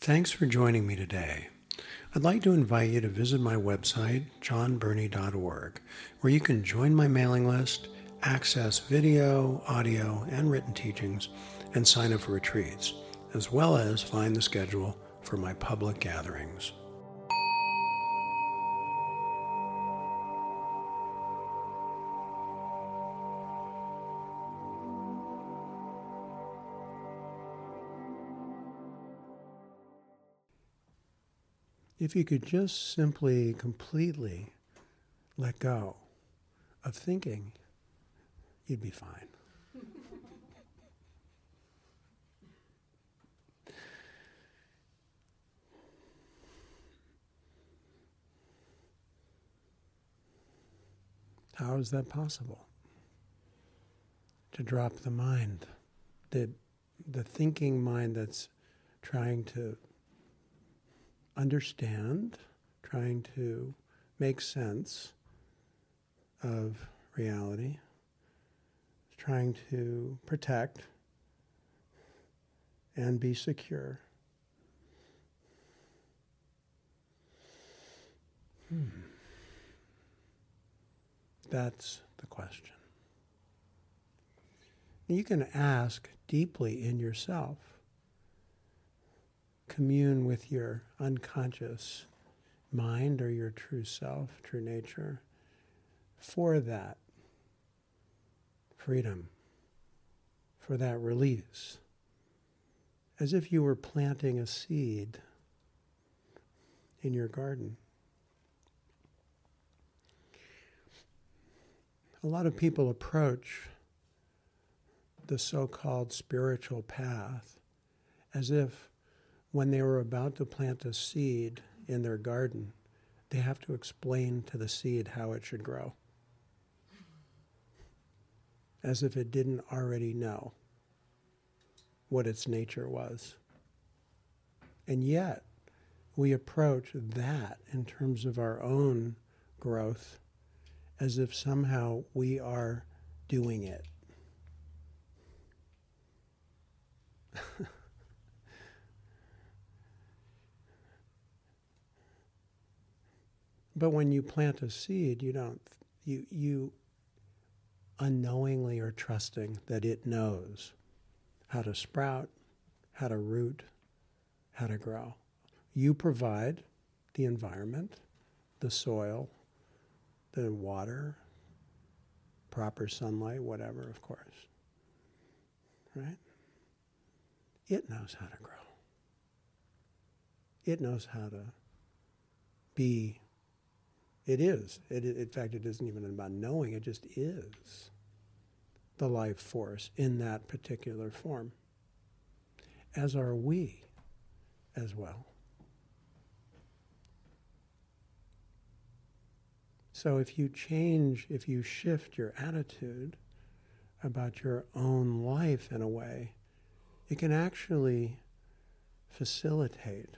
Thanks for joining me today. I'd like to invite you to visit my website, jonbernie.org, where you can join my mailing list, access video, audio, and written teachings, and sign up for retreats, as well as find the schedule for my public gatherings. If you could just simply, completely let go of thinking, you'd be fine. How is that possible? To drop the mind, the, the thinking mind that's trying to understand, trying to make sense of reality, trying to protect and be secure. Hmm. That's the question. You can ask deeply in yourself commune with your unconscious mind or your true self, true nature, for that freedom, for that release, as if you were planting a seed in your garden. A lot of people approach the so called spiritual path as if when they were about to plant a seed in their garden, they have to explain to the seed how it should grow. As if it didn't already know what its nature was. And yet, we approach that in terms of our own growth as if somehow we are doing it. But when you plant a seed, you don't you you unknowingly are trusting that it knows how to sprout, how to root, how to grow. You provide the environment, the soil, the water, proper sunlight, whatever, of course. Right? It knows how to grow. It knows how to be it is. It, in fact, it isn't even about knowing, it just is the life force in that particular form, as are we as well. So if you change, if you shift your attitude about your own life in a way, it can actually facilitate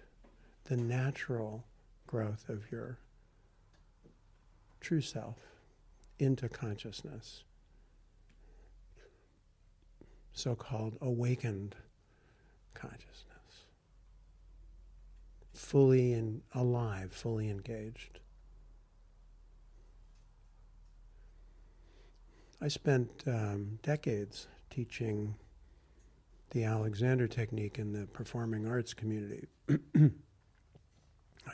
the natural growth of your true self into consciousness, so called awakened consciousness, fully and alive, fully engaged. I spent um, decades teaching the Alexander technique in the performing arts community. I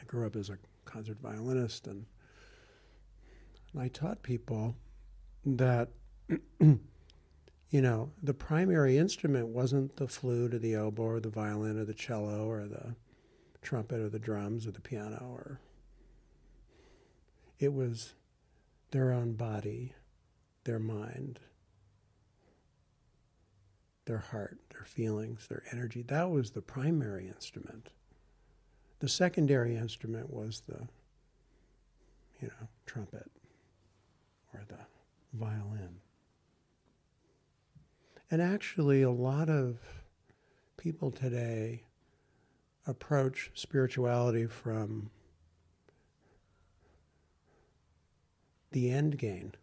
grew up as a concert violinist and I taught people that, you know, the primary instrument wasn't the flute or the oboe or the violin or the cello or the trumpet or the drums or the piano or it was their own body, their mind, their heart, their feelings, their energy. That was the primary instrument. The secondary instrument was the, you know, trumpet or the violin. And actually, a lot of people today approach spirituality from the end gain.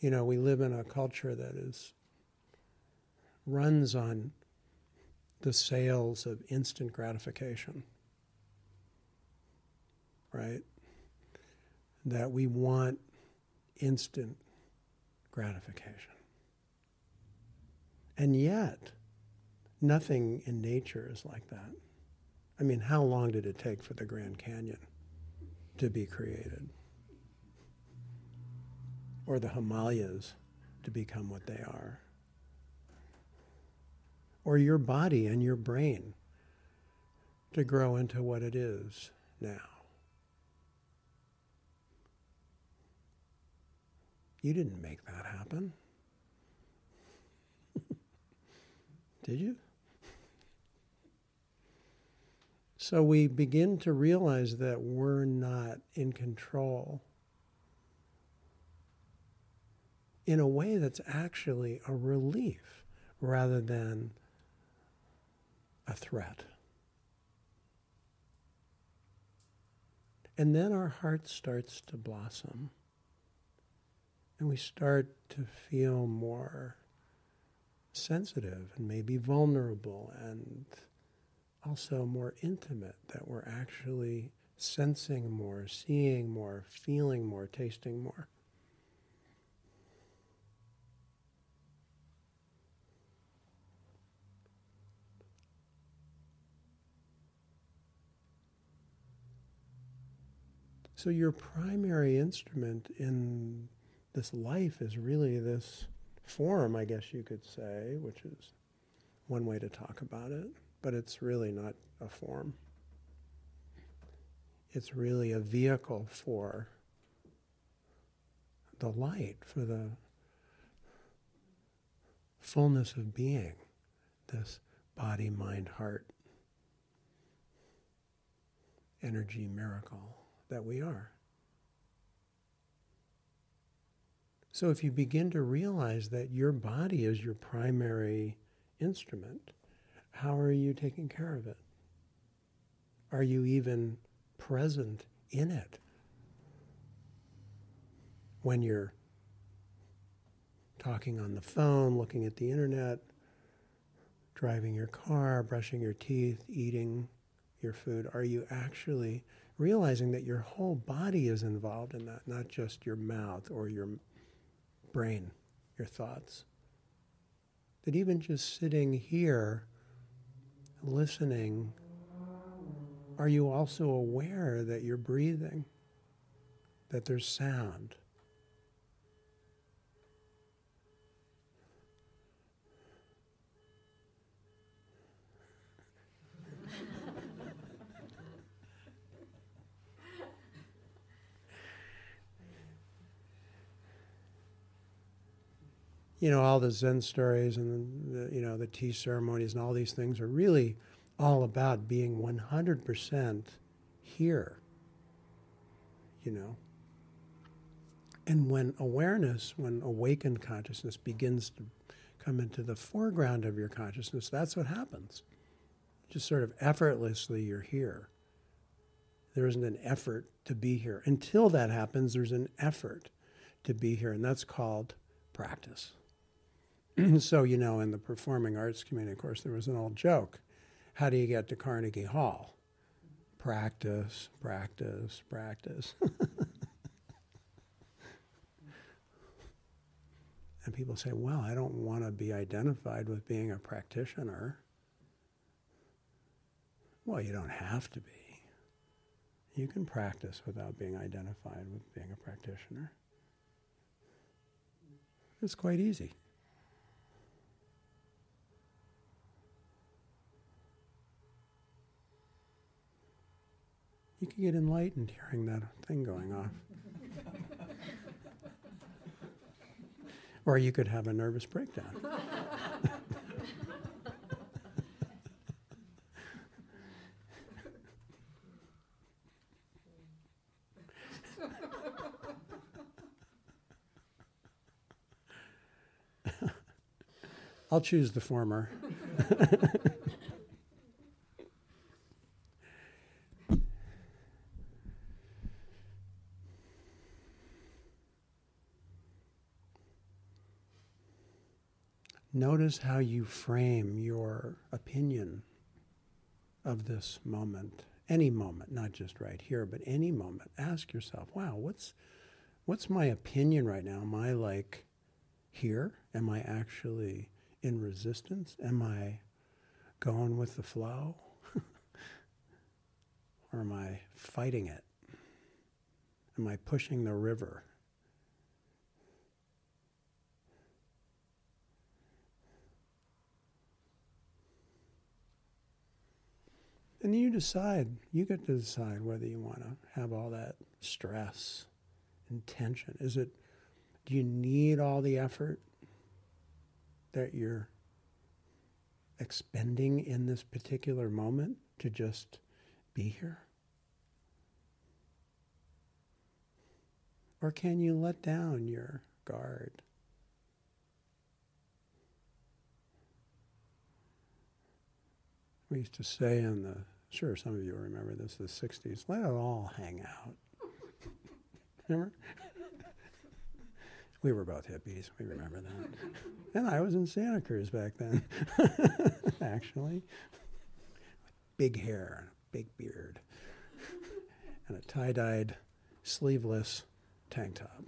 You know, we live in a culture that is runs on the sales of instant gratification, right? That we want instant gratification. And yet, nothing in nature is like that. I mean, how long did it take for the Grand Canyon to be created? Or the Himalayas to become what they are? Or your body and your brain to grow into what it is now? You didn't make that happen. Did you? So we begin to realize that we're not in control in a way that's actually a relief rather than a threat. And then our heart starts to blossom. And we start to feel more sensitive and maybe vulnerable and also more intimate, that we're actually sensing more, seeing more, feeling more, tasting more. So, your primary instrument in this life is really this form, I guess you could say, which is one way to talk about it, but it's really not a form. It's really a vehicle for the light, for the fullness of being, this body, mind, heart, energy miracle that we are. So if you begin to realize that your body is your primary instrument, how are you taking care of it? Are you even present in it? When you're talking on the phone, looking at the internet, driving your car, brushing your teeth, eating your food, are you actually realizing that your whole body is involved in that, not just your mouth or your brain, your thoughts. That even just sitting here, listening, are you also aware that you're breathing, that there's sound? You know, all the Zen stories and the, you know the tea ceremonies and all these things are really all about being 100% here. You know. And when awareness, when awakened consciousness begins to come into the foreground of your consciousness, that's what happens. Just sort of effortlessly, you're here. There isn't an effort to be here. Until that happens, there's an effort to be here, and that's called practice. so, you know, in the performing arts community, of course, there was an old joke. How do you get to Carnegie Hall? Practice, practice, practice. and people say, well, I don't want to be identified with being a practitioner. Well, you don't have to be. You can practice without being identified with being a practitioner. It's quite easy. You could get enlightened hearing that thing going off. or you could have a nervous breakdown. I'll choose the former. Notice how you frame your opinion of this moment, any moment, not just right here, but any moment. Ask yourself, wow, what's what's my opinion right now? Am I like here? Am I actually in resistance? Am I going with the flow? or am I fighting it? Am I pushing the river? And you decide, you get to decide whether you want to have all that stress and tension. Is it, do you need all the effort that you're expending in this particular moment to just be here? Or can you let down your guard? We used to say in the, sure, some of you remember this, the 60s, let it all hang out. remember? we were both hippies, we remember that. and I was in Santa Cruz back then, actually. Big hair, big beard, and a tie dyed, sleeveless tank top.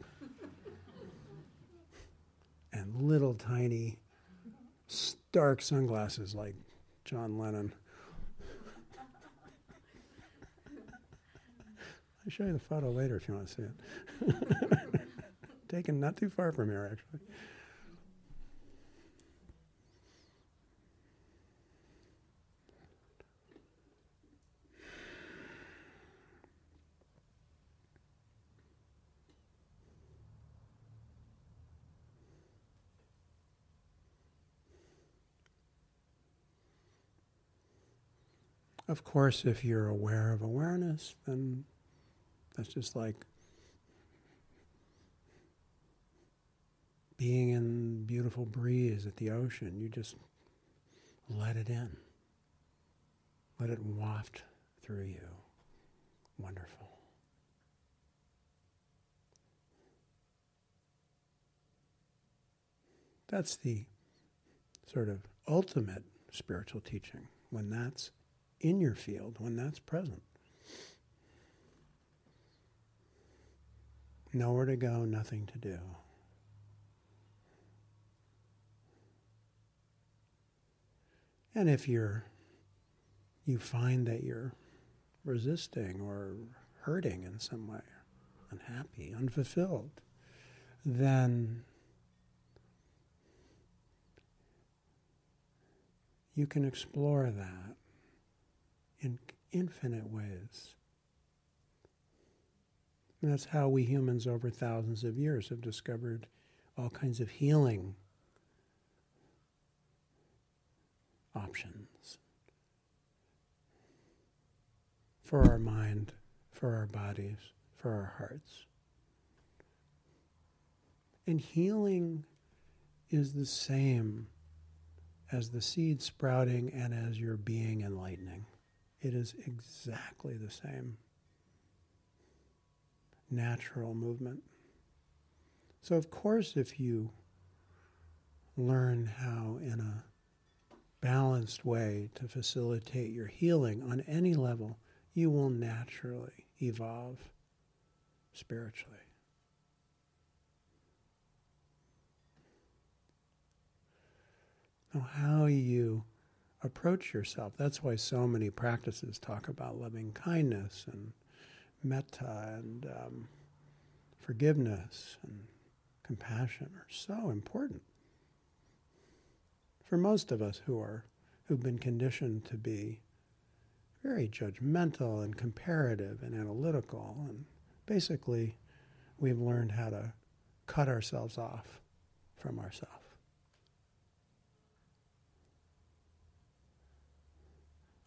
and little tiny, dark sunglasses like John Lennon. I'll show you the photo later if you want to see it. Taken not too far from here, actually. Of course, if you're aware of awareness, then that's just like being in beautiful breeze at the ocean. You just let it in. Let it waft through you. Wonderful. That's the sort of ultimate spiritual teaching when that's in your field when that's present. Nowhere to go, nothing to do. And if you're you find that you're resisting or hurting in some way, unhappy, unfulfilled, then you can explore that in infinite ways. And that's how we humans over thousands of years have discovered all kinds of healing options for our mind, for our bodies, for our hearts. And healing is the same as the seed sprouting and as your being enlightening. It is exactly the same natural movement. So, of course, if you learn how, in a balanced way, to facilitate your healing on any level, you will naturally evolve spiritually. Now, how you approach yourself. That's why so many practices talk about loving kindness and metta and um, forgiveness and compassion are so important. For most of us who are who've been conditioned to be very judgmental and comparative and analytical and basically we've learned how to cut ourselves off from ourselves.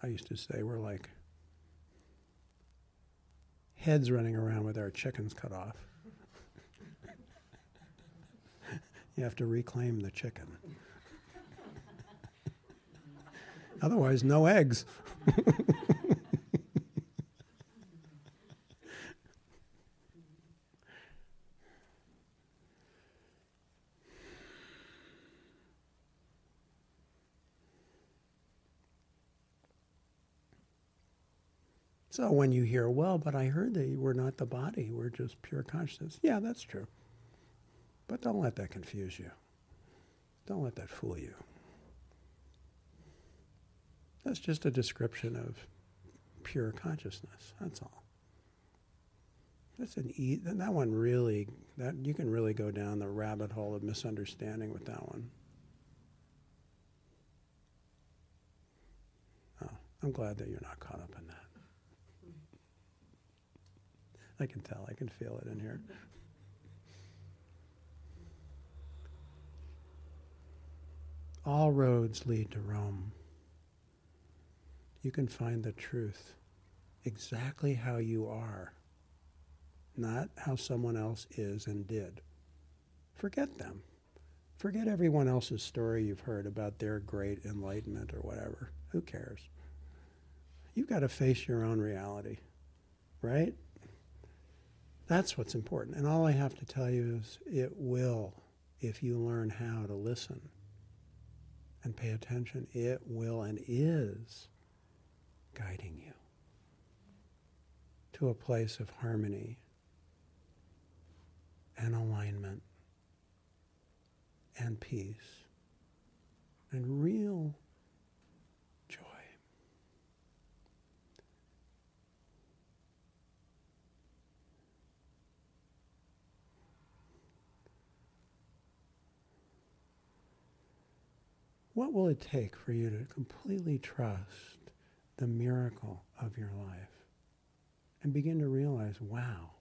I used to say we're like heads running around with our chickens cut off. you have to reclaim the chicken. Otherwise, no eggs. So when you hear, well, but I heard that we're not the body, we're just pure consciousness. Yeah, that's true. But don't let that confuse you. Don't let that fool you. That's just a description of pure consciousness. That's all. That's an e- that one really that you can really go down the rabbit hole of misunderstanding with that one. Oh, I'm glad that you're not caught up in that. I can tell. I can feel it in here. All roads lead to Rome. You can find the truth exactly how you are, not how someone else is and did. Forget them. Forget everyone else's story you've heard about their great enlightenment or whatever. Who cares? You've got to face your own reality, right? That's what's important. And all I have to tell you is it will, if you learn how to listen and pay attention, it will and is guiding you to a place of harmony and alignment and peace and real joy. What will it take for you to completely trust the miracle of your life and begin to realize, wow,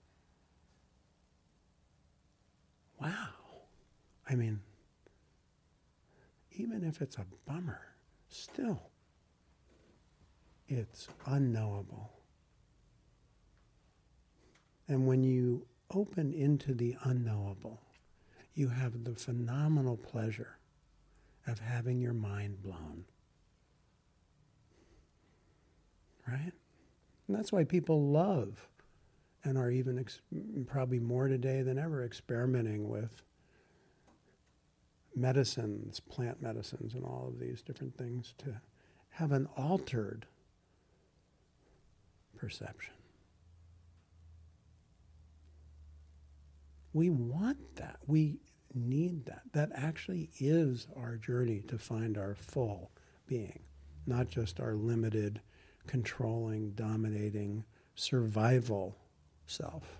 wow. I mean, even if it's a bummer, still, it's unknowable. And when you open into the unknowable, you have the phenomenal pleasure of having your mind blown. Right? And that's why people love and are even ex- probably more today than ever experimenting with medicines, plant medicines, and all of these different things to have an altered perception. We want that. We need that. That actually is our journey to find our full being, not just our limited, controlling, dominating, survival self.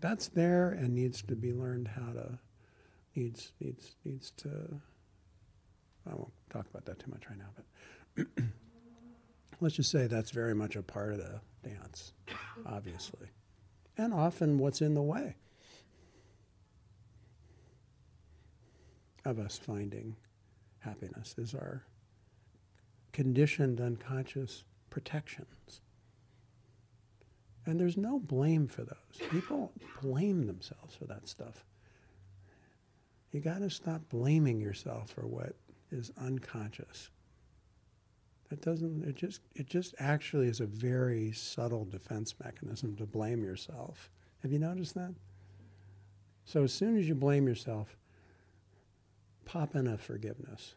That's there and needs to be learned how to needs needs needs to I won't talk about that too much right now, but let's just say that's very much a part of the dance, obviously and often what's in the way of us finding happiness is our conditioned unconscious protections. And there's no blame for those. People blame themselves for that stuff. You got to stop blaming yourself for what is unconscious. It doesn't. It just. It just actually is a very subtle defense mechanism to blame yourself. Have you noticed that? So as soon as you blame yourself, pop in a forgiveness.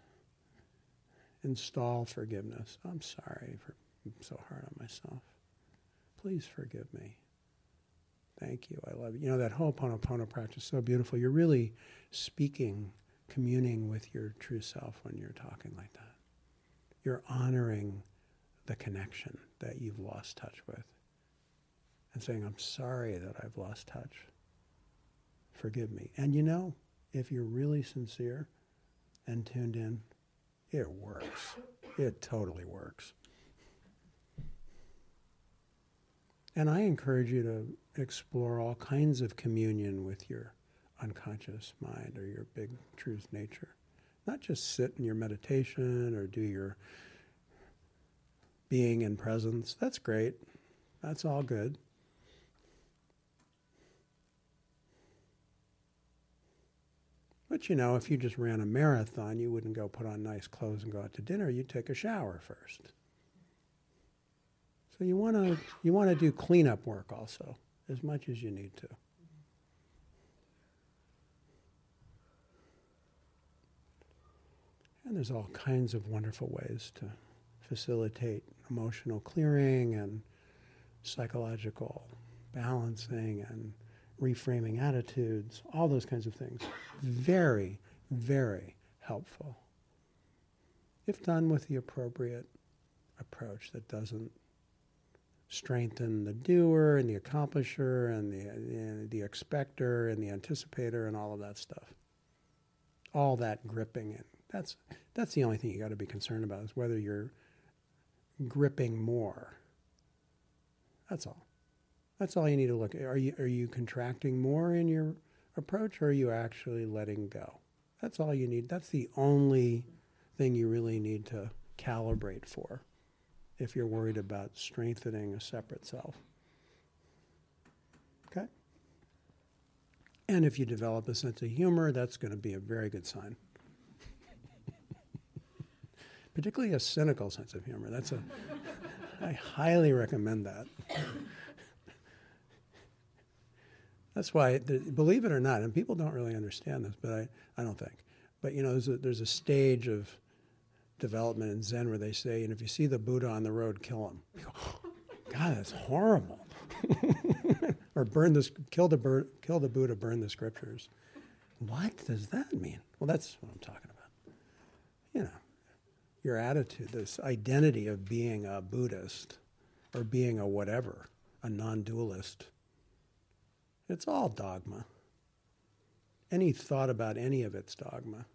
Install forgiveness. I'm sorry for being so hard on myself. Please forgive me. Thank you. I love you. You know that Ho'oponopono practice so beautiful. You're really speaking, communing with your true self when you're talking like that you're honoring the connection that you've lost touch with and saying, I'm sorry that I've lost touch. Forgive me. And you know, if you're really sincere and tuned in, it works. It totally works. And I encourage you to explore all kinds of communion with your unconscious mind or your big truth nature. Not just sit in your meditation or do your being in presence. That's great. That's all good. But you know, if you just ran a marathon, you wouldn't go put on nice clothes and go out to dinner. You'd take a shower first. So you want to you want to do cleanup work also as much as you need to. And there's all kinds of wonderful ways to facilitate emotional clearing and psychological balancing and reframing attitudes, all those kinds of things. Very, very helpful. If done with the appropriate approach that doesn't strengthen the doer and the accomplisher and the, and the expector and the anticipator and all of that stuff. All that gripping and that's that's the only thing you got to be concerned about is whether you're gripping more. That's all. That's all you need to look at. Are you are you contracting more in your approach or are you actually letting go? That's all you need. That's the only thing you really need to calibrate for if you're worried about strengthening a separate self. Okay? And if you develop a sense of humor, that's going to be a very good sign. Particularly a cynical sense of humor. That's a I highly recommend that. That's why, believe it or not, and people don't really understand this, but I, I don't think. But you know, there's a, there's a stage of development in Zen where they say, and if you see the Buddha on the road, kill him. Go, God, that's horrible. or burn this, kill the, bur- kill the Buddha, burn the scriptures. What does that mean? Well, that's what I'm talking about. You know, your attitude, this identity of being a Buddhist or being a whatever, a non dualist it's all dogma. Any thought about any of it's dogma.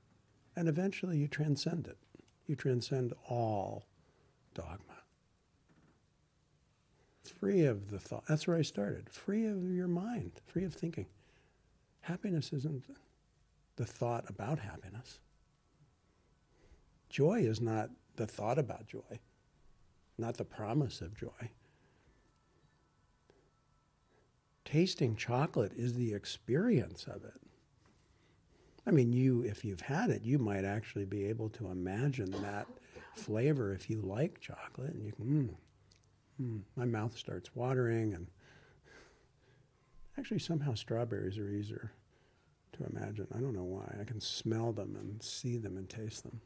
And eventually you transcend it. You transcend all dogma. Free of the thought. That's where I started. Free of your mind, free of thinking. Happiness isn't the thought about happiness. Joy is not the thought about joy, not the promise of joy. tasting chocolate is the experience of it. I mean, you, if you've had it, you might actually be able to imagine that flavor if you like chocolate, and you can, mm, mm, my mouth starts watering, and actually, somehow strawberries are easier to imagine. I don't know why. I can smell them and see them and taste them.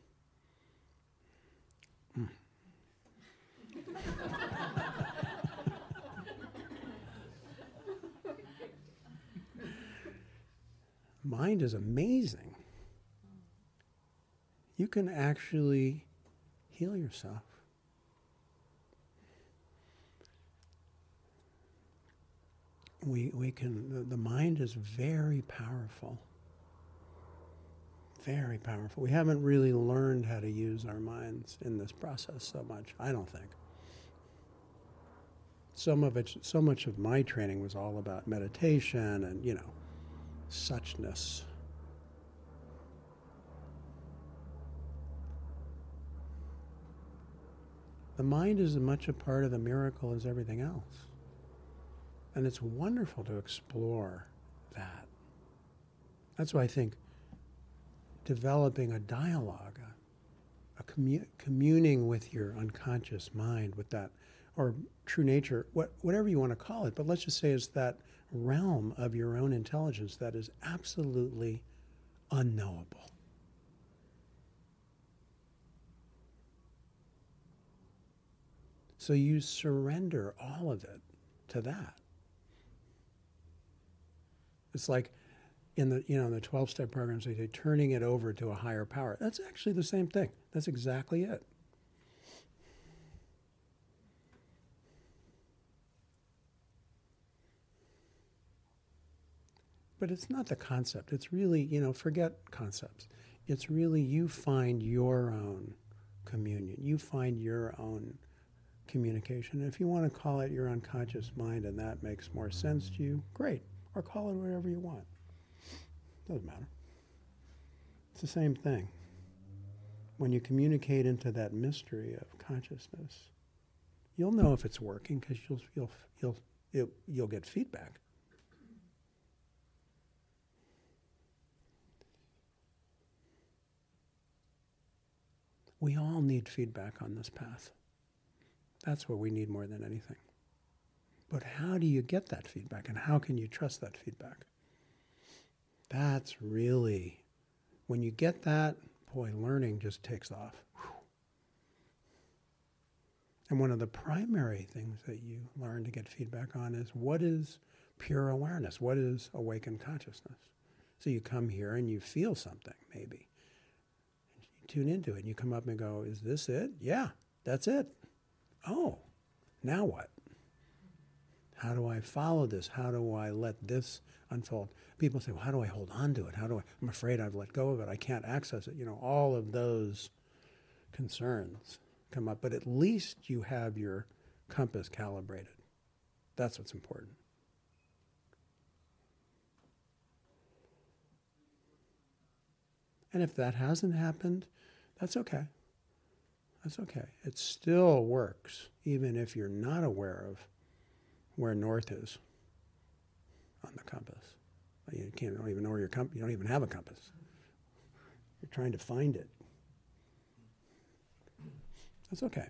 Mind is amazing. You can actually heal yourself. We, we can, the, mind is very powerful. Very powerful. We haven't really learned how to use our minds in this process so much, I don't think. Some of it, so much of my training was all about meditation and, you know, suchness. The mind is as much a part of the miracle as everything else. And it's wonderful to explore that. That's why I think developing a dialogue, a, commu- communing with your unconscious mind, with that, or true nature, what, whatever you want to call it, but let's just say it's that realm of your own intelligence that is absolutely unknowable. So you surrender all of it to that. It's like in the you know in the 12 step programs they say turning it over to a higher power. That's actually the same thing. That's exactly it. But it's not the concept. It's really, you know, forget concepts. It's really you find your own communion. You find your own communication. if you want to call it your unconscious mind and that makes more sense to you, great. Or call it whatever you want. Doesn't matter. It's the same thing. When you communicate into that mystery of consciousness, you'll know if it's working because you'll, you'll, you'll, you'll, you'll get feedback. We all need feedback on this path. That's what we need more than anything. But how do you get that feedback and how can you trust that feedback? That's really, when you get that, boy, learning just takes off. And one of the primary things that you learn to get feedback on is what is pure awareness? What is awakened consciousness? So you come here and you feel something, maybe. Tune into it and you come up and go, Is this it? Yeah, that's it. Oh, now what? How do I follow this? How do I let this unfold? People say, well, how do I hold on to it? How do I? I'm afraid I've let go of it. I can't access it. You know, all of those concerns come up, but at least you have your compass calibrated. That's what's important. And if that hasn't happened, that's okay. That's okay. It still works, even if you're not aware of where north is on the compass. You can't don't even know where your compass. You don't even have a compass. You're trying to find it. That's okay.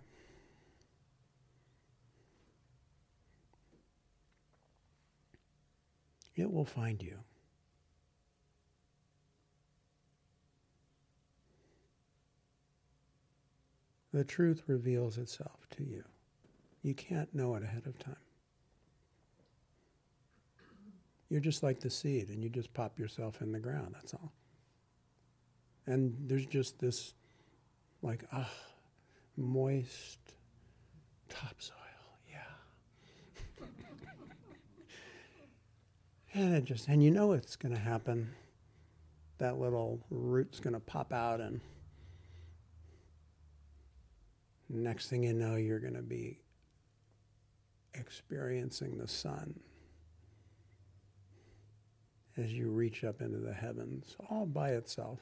It will find you. The truth reveals itself to you. You can't know it ahead of time. You're just like the seed, and you just pop yourself in the ground, that's all. And there's just this, like, ah, moist topsoil, yeah. and it just, and you know it's going to happen. That little root's going to pop out, and next thing you know, you're going to be experiencing the sun as you reach up into the heavens, all by itself.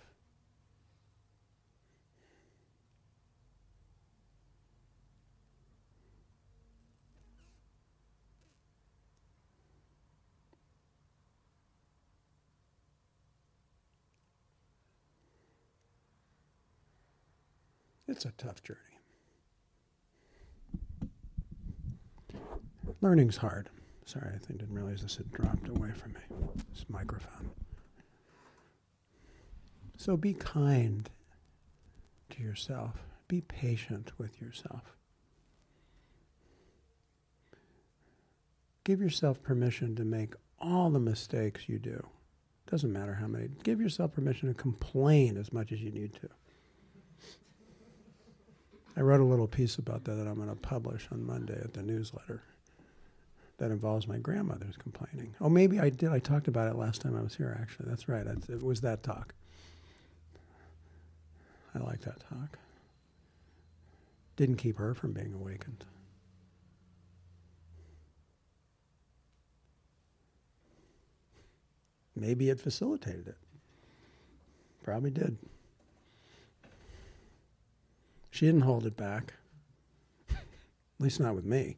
It's a tough journey. Learning's hard. Sorry, I didn't realize this had dropped away from me, this microphone. So be kind to yourself. Be patient with yourself. Give yourself permission to make all the mistakes you do. Doesn't matter how many. Give yourself permission to complain as much as you need to. I wrote a little piece about that that I'm going to publish on Monday at the newsletter that involves my grandmother's complaining. Oh, maybe I did. I talked about it last time I was here, actually. That's right. It was that talk. I like that talk. Didn't keep her from being awakened. Maybe it facilitated it. Probably did. She didn't hold it back. At least not with me.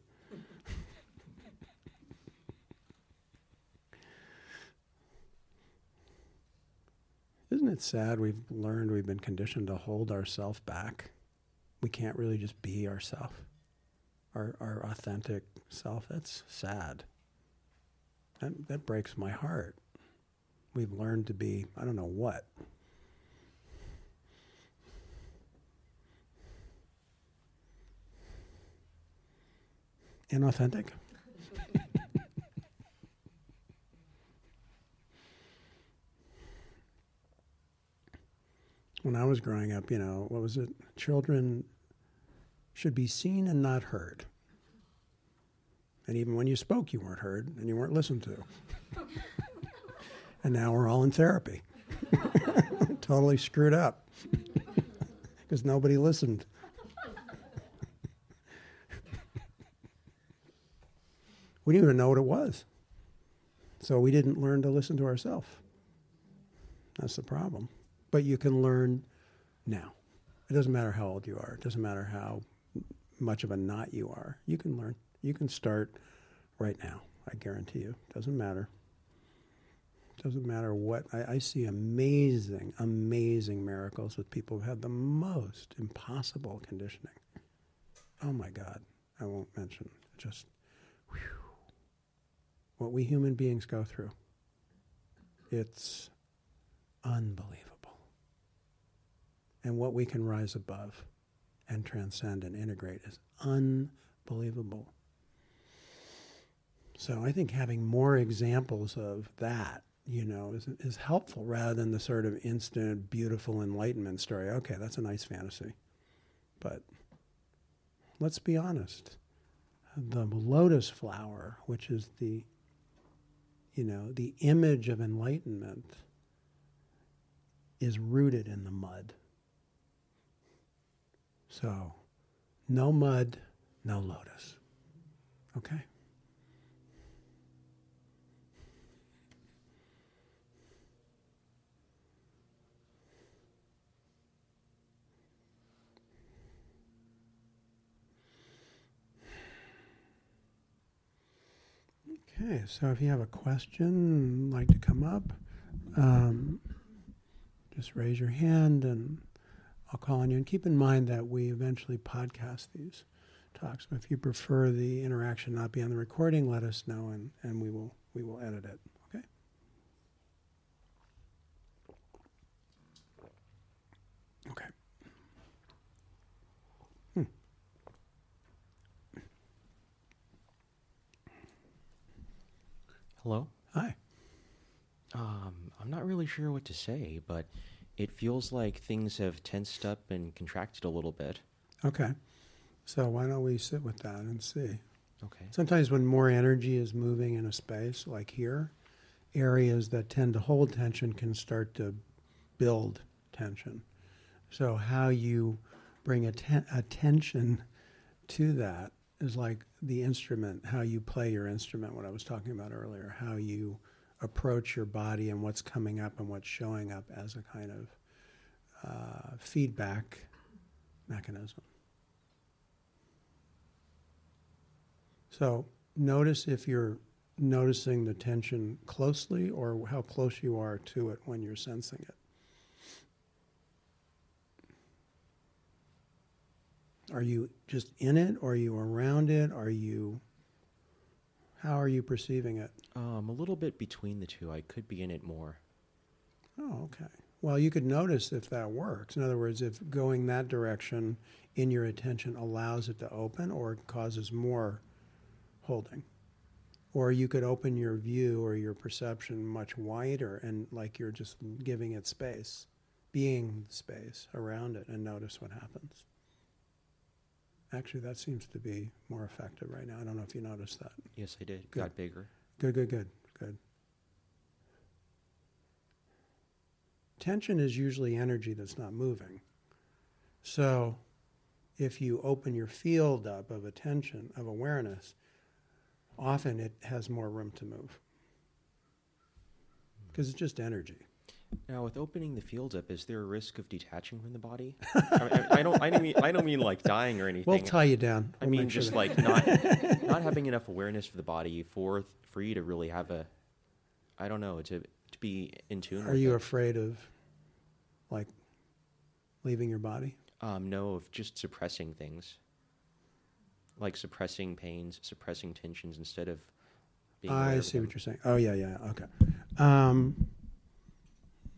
Isn't it sad we've learned, we've been conditioned to hold ourselves back? We can't really just be ourself, our, our authentic self. That's sad. That, that breaks my heart. We've learned to be, I don't know what. Inauthentic? When I was growing up, you know, what was it? Children should be seen and not heard. And even when you spoke, you weren't heard and you weren't listened to. and now we're all in therapy. totally screwed up because nobody listened. we didn't even know what it was. So we didn't learn to listen to ourselves. That's the problem but you can learn now. It doesn't matter how old you are. It doesn't matter how much of a knot you are. You can learn. You can start right now. I guarantee you. Doesn't matter. Doesn't matter what. I, I see amazing, amazing miracles with people who have had the most impossible conditioning. Oh my God. I won't mention. Just whew, what we human beings go through. It's unbelievable and what we can rise above and transcend and integrate is unbelievable. So I think having more examples of that, you know, is, is helpful rather than the sort of instant, beautiful enlightenment story. Okay, that's a nice fantasy. But let's be honest. The lotus flower, which is the, you know, the image of enlightenment, is rooted in the mud. So, no mud, no lotus. Okay? Okay, so if you have a question, like to come up, um, just raise your hand and I'll call on you. And keep in mind that we eventually podcast these talks. If you prefer the interaction not be on the recording, let us know and, and we will we will edit it. Okay. Okay. Hmm. Hello. Hi. Um, I'm not really sure what to say, but it feels like things have tensed up and contracted a little bit. Okay. So why don't we sit with that and see? Okay. Sometimes when more energy is moving in a space, like here, areas that tend to hold tension can start to build tension. So how you bring atten- attention to that is like the instrument, how you play your instrument, what I was talking about earlier, how you approach your body and what's coming up and what's showing up as a kind of uh, feedback mechanism. So notice if you're noticing the tension closely or how close you are to it when you're sensing it. Are you just in it? Are you around it? Are you. How are you perceiving it? Um, a little bit between the two. I could be in it more. Oh, okay. Well, you could notice if that works. In other words, if going that direction in your attention allows it to open or causes more holding. Or you could open your view or your perception much wider and like you're just giving it space, being space around it, and notice what happens. Actually, that seems to be more effective right now. I don't know if you noticed that. Yes, I did. Good. Got bigger. Good, good, good, good. Tension is usually energy that's not moving. So if you open your field up of attention, of awareness, often it has more room to move. Because it's just energy. Now, with opening the field up, is there a risk of detaching from the body? I, I, I don't. I don't mean. I don't mean like dying or anything. We'll tie you down. I We'll mean make sure just like not not having enough awareness for the body for for you to really have a. I don't know to to be in tune. Are you it. afraid of, like, leaving your body? Um, no, of just suppressing things. Like suppressing pains, suppressing tensions instead of being. I see what you're saying. Oh yeah, yeah, okay. Um,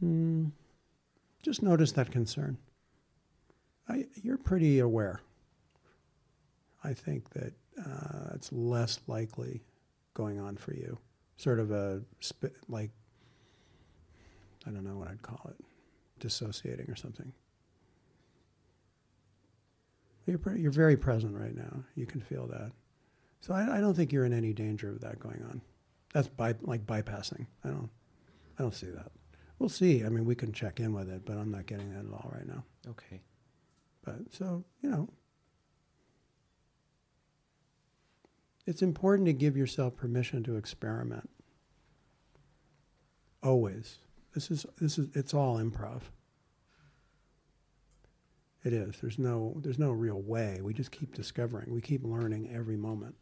mm, just notice that concern. I, you're pretty aware. I think that uh, it's less likely going on for you. Sort of a sp- like I don't know what I'd call it, dissociating or something. You're you're very present right now. You can feel that. So I, I don't think you're in any danger of that going on. That's by, like bypassing. I don't, I don't see that. We'll see. I mean, we can check in with it, but I'm not getting that at all right now. Okay. But so you know, it's important to give yourself permission to experiment. Always. This is this is it's all improv. It is. There's no there's no real way. We just keep discovering. We keep learning every moment.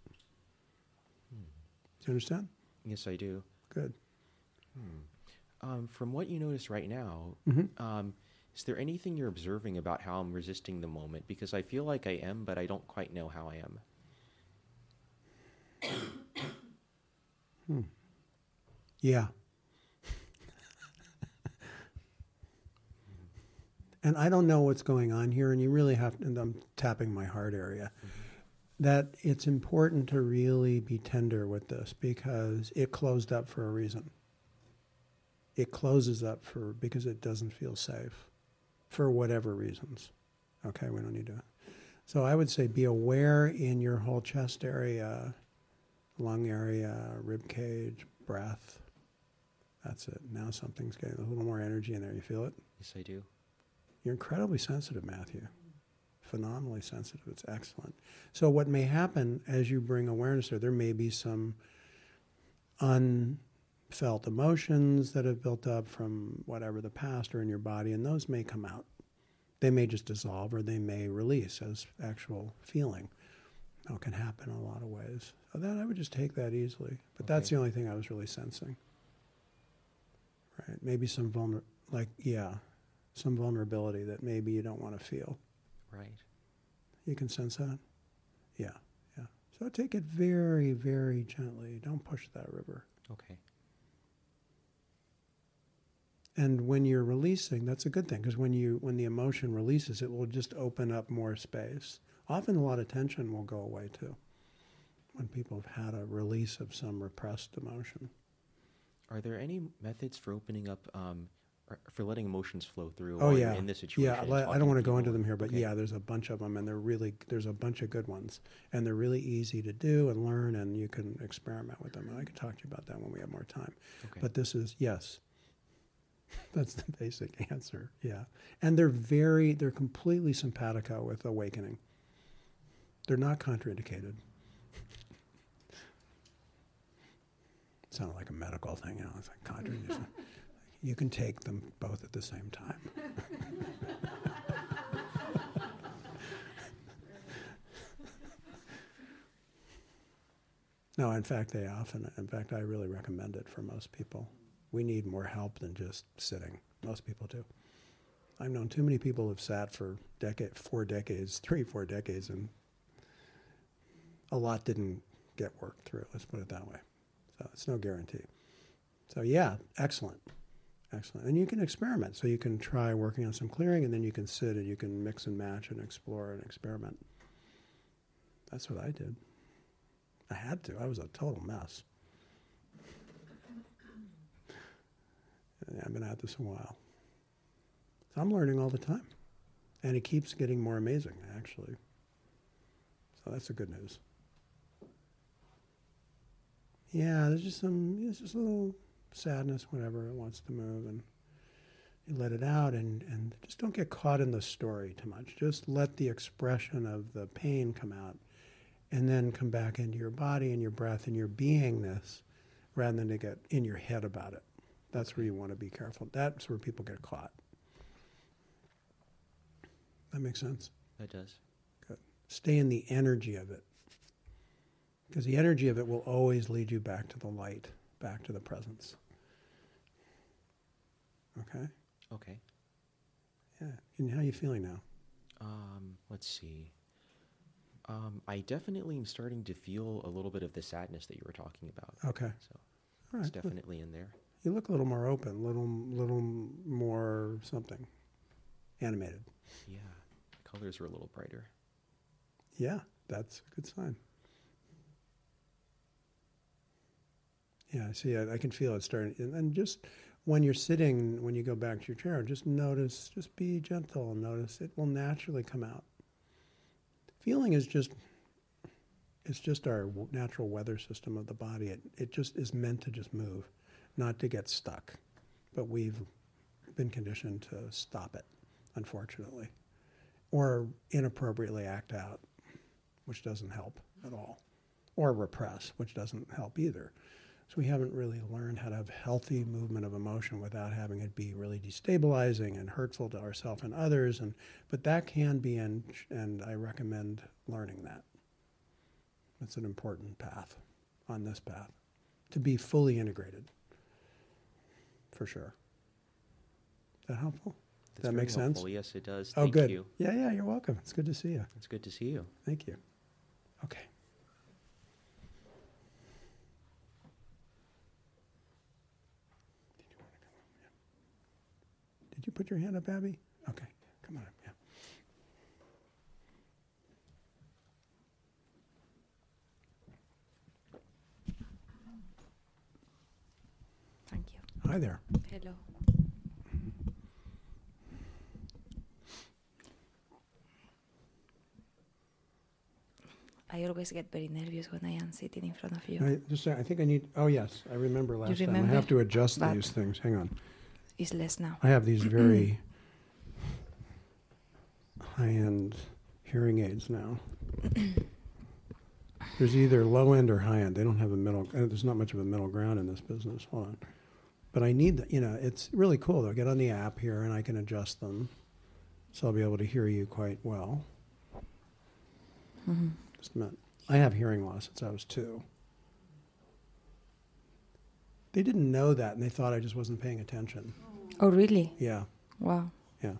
Hmm. Do you understand? Yes, I do. Good. Hmm. Um, from what you notice right now, Mhm. um, is there anything you're observing about how I'm resisting the moment? Because I feel like I am, but I don't quite know how I am. Yeah. and I don't know what's going on here, and you really have to, and I'm tapping my heart area, that it's important to really be tender with this because it closed up for a reason. It closes up for because it doesn't feel safe for whatever reasons. Okay, we don't need to. So I would say be aware in your whole chest area, lung area, rib cage, breath. That's it. Now something's getting a little more energy in there. You feel it? Yes, I do. You're incredibly sensitive, Matthew. Phenomenally sensitive. It's excellent. So, what may happen as you bring awareness there, there may be some unfelt emotions that have built up from whatever the past or in your body, and those may come out. They may just dissolve or they may release as actual feeling. It can happen in a lot of ways. So, that I would just take that easily. But that's the only thing I was really sensing. Right? Maybe some vulner, like, yeah, some vulnerability that maybe you don't want to feel. Right. You can sense that? Yeah, yeah. So take it very, very gently. Don't push that river. Okay. And when you're releasing, that's a good thing because when you when the emotion releases, it will just open up more space. Often a lot of tension will go away too. When people have had a release of some repressed emotion. Are there any methods for opening up, um, for letting emotions flow through? Oh yeah, in this situation. yeah. I- don't want to to go into them here, but Okay. yeah, there's a bunch of them, and they're really there's a bunch of good ones, and they're really easy to do and learn, and you can experiment with them. And I can talk to you about that when we have more time. Okay. But this is yes. That's the basic answer. Yeah, and they're very they're completely simpatico with awakening. They're not contraindicated. Sounded like a medical thing, you know. It's like contraindication. you can take them both at the same time. no, in fact, they often. In fact, I really recommend it for most people. We need more help than just sitting. Most people do. I've known too many people who've sat for decade, four decades, three, four decades, and a lot didn't get worked through. Let's put it that way. So it's no guarantee. So yeah, excellent, excellent. And you can experiment. So you can try working on some clearing, and then you can sit and you can mix and match and explore and experiment. That's what I did. I had to. I was a total mess. I've been at this a while. So I'm learning all the time. And it keeps getting more amazing, actually. So that's the good news. Yeah, there's just some, there's just a little sadness, whatever, it wants to move. And you let it out and, and just don't get caught in the story too much. Just let the expression of the pain come out and then come back into your body and your breath and your beingness rather than to get in your head about it. That's where you want to be careful. That's where people get caught. That makes sense? That does. Good. Stay in the energy of it. Because the energy of it will always lead you back to the light, back to the presence. Okay? Okay. Yeah. And how are you feeling now? Um, let's see. Um, I definitely am starting to feel a little bit of the sadness that you were talking about. Okay. So All it's right. good. definitely in there. You look a little more open, little little more something. Animated. Yeah. Colors are a little brighter. Yeah, that's a good sign. Yeah, I see. I, I can feel it starting. And, and just when you're sitting, when you go back to your chair, just notice, just be gentle. And notice it will naturally come out. Feeling is just, it's just our natural weather system of the body. It, it just is meant to just move, not to get stuck. But we've been conditioned to stop it, unfortunately, or inappropriately act out which doesn't help at all, or repress, which doesn't help either. So we haven't really learned how to have healthy movement of emotion without having it be really destabilizing and hurtful to ourselves and others. And but that can be, and and I recommend learning that. It's an important path on this path to be fully integrated. For sure. Is that helpful? That's That makes sense? Yes, it does. oh, Thank good. you. Yeah, yeah. You're welcome. It's good to see you. It's good to see you. Thank you. Okay. Did you want to come up? Yeah. Did you put your hand up, Abby? Okay. Hi there. Hello. I always get very nervous when I am sitting in front of you. I just I think I need. Oh yes, I remember last time. I have to adjust But- these things. Hang on. It's less now. I have these very high-end hearing aids now. There's either low end or high end. They don't have a middle. Uh, there's not much of a middle ground in this business. Hold on. But I need that. You know, it's really cool. Though. Get on the app here, and I can adjust them, so I'll be able to hear you quite well. Mhm. Just a minute. I have hearing loss since I was two. They didn't know that, and they thought I just wasn't paying attention. Oh, really? Yeah, Wow. yeah.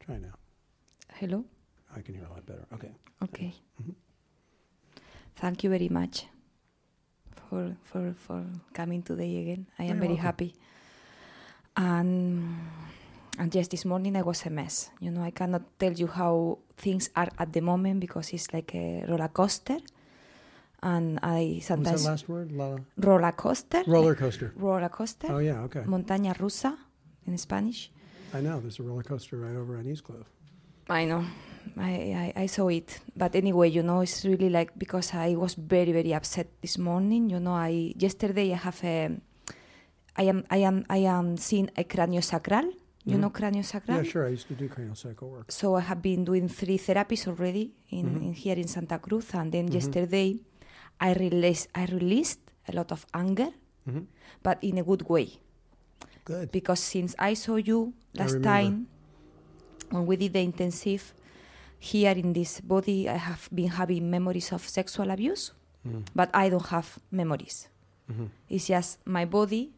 Try now. Hello? I can hear a lot better. Okay. Okay. Mhm. Thank you very much for for for coming today again. I am You're very welcome. happy. And and yes, this morning I was a mess. You know, I cannot tell you how things are at the moment because it's like a roller coaster. And I What's sometimes that last word? La- roller coaster. roller coaster. Roller coaster. Oh yeah. Okay. Montaña rusa in Spanish. I know. There's a roller coaster right over on East Cliff. I know. I, I, I saw it. But anyway, you know, it's really like because I was very, very upset this morning. You know, I yesterday I have a I am I am I am seeing a craniosacral. You Mhm. know craniosacral? Yeah, sure. I used to do craniosacral work. So I have been doing three therapies already in, Mhm. in here in Santa Cruz and then Mhm. yesterday I released I released a lot of anger, hmm but in a good way. Good. because since I saw you last time when we did the intensive here in this body, I have been having memories of sexual abuse, Mm. but I don't have memories. hmm It's just my body.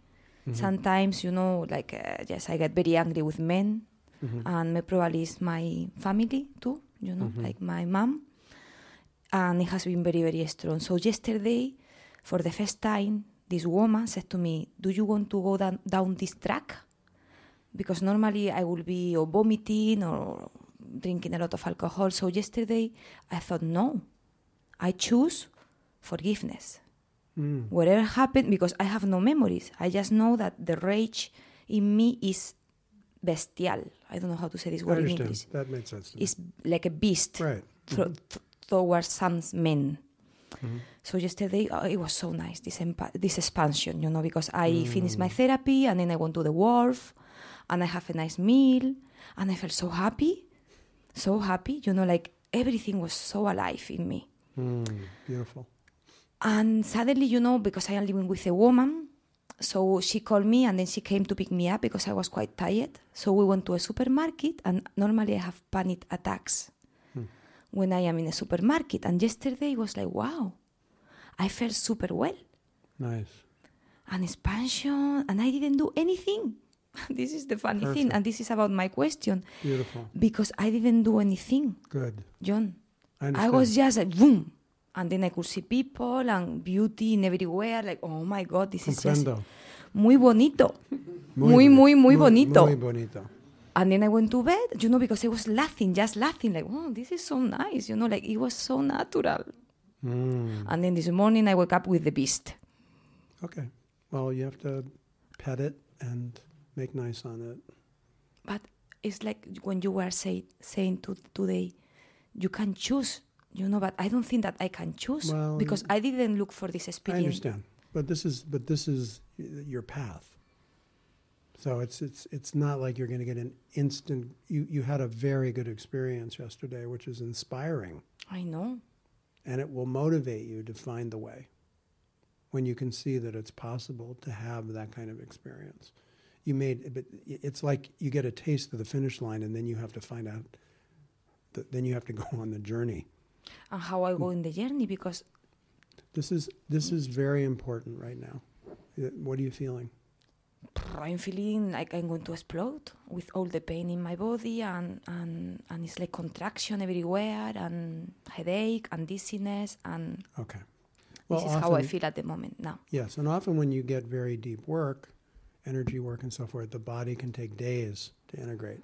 Mhm. Sometimes, you know, like, uh, yes, I get very angry with men, hmm and probably it's my family too, you know, Mhm. like my mom. And it has been very, very strong. So, yesterday, for the first time, this woman said to me, Do you want to go down, down this track? Because normally I will be or vomiting or drinking a lot of alcohol. So, yesterday I thought, No, I choose forgiveness Mm. whatever happened because I have no memories. I just know that the rage in me is bestial. I don't know how to say this word in. English. That makes sense. It's like a beast right. thro- th- towards some men. Mhm. So yesterday oh, it was so nice this empa- this expansion, you know, because I finished my Mm. therapy and then I went to the wharf and I have a nice meal and I felt so happy, so happy, you know, like everything was so alive in me. Mm. Beautiful. And suddenly, you know, because I am living with a woman, so she called me and then she came to pick me up because I was quite tired. So we went to a supermarket, and normally I have panic attacks Hmm. when I am in a supermarket. And yesterday it was like, wow, I felt super well. Nice. And expansion, and I didn't do anything. this is the funny thing, and this is about my question Beautiful. because I didn't do anything, Good. Jon. I I was just like boom, and then I could see people and beauty in everywhere. Like, oh my god, this is just Comprendo. muy bonito. Muy, muy, muy bonito. Muy bonito. And then I went to bed, you know, because I was laughing, just laughing, like, oh, this is so nice, you know, like it was so natural. Mm. And then this morning I woke up with the beast. Okay. Well, you have to pet it and make nice on it. But it's like when you were say, saying to, today, you can choose, you know, but I don't think that I can choose Well, because I didn't look for this experience. I understand, but this is but this is your path. So it's it's it's not like you're going to get an instant. You you had a very good experience yesterday, which is inspiring, I know. and it will motivate you to find the way. When you can see that it's possible to have that kind of experience, you made. But it's like you get a taste of the finish line, and then you have to find out. That then you have to go on the journey. And how I go in the journey because This is this is very important right now. Uh, what are you feeling? I'm feeling like I'm going to explode with all the pain in my body and, and, and it's like contraction everywhere and headache and dizziness and Okay. well, this is how I feel at the moment now. Yes, and often when you get very deep work, energy work and so forth, the body can take days to integrate.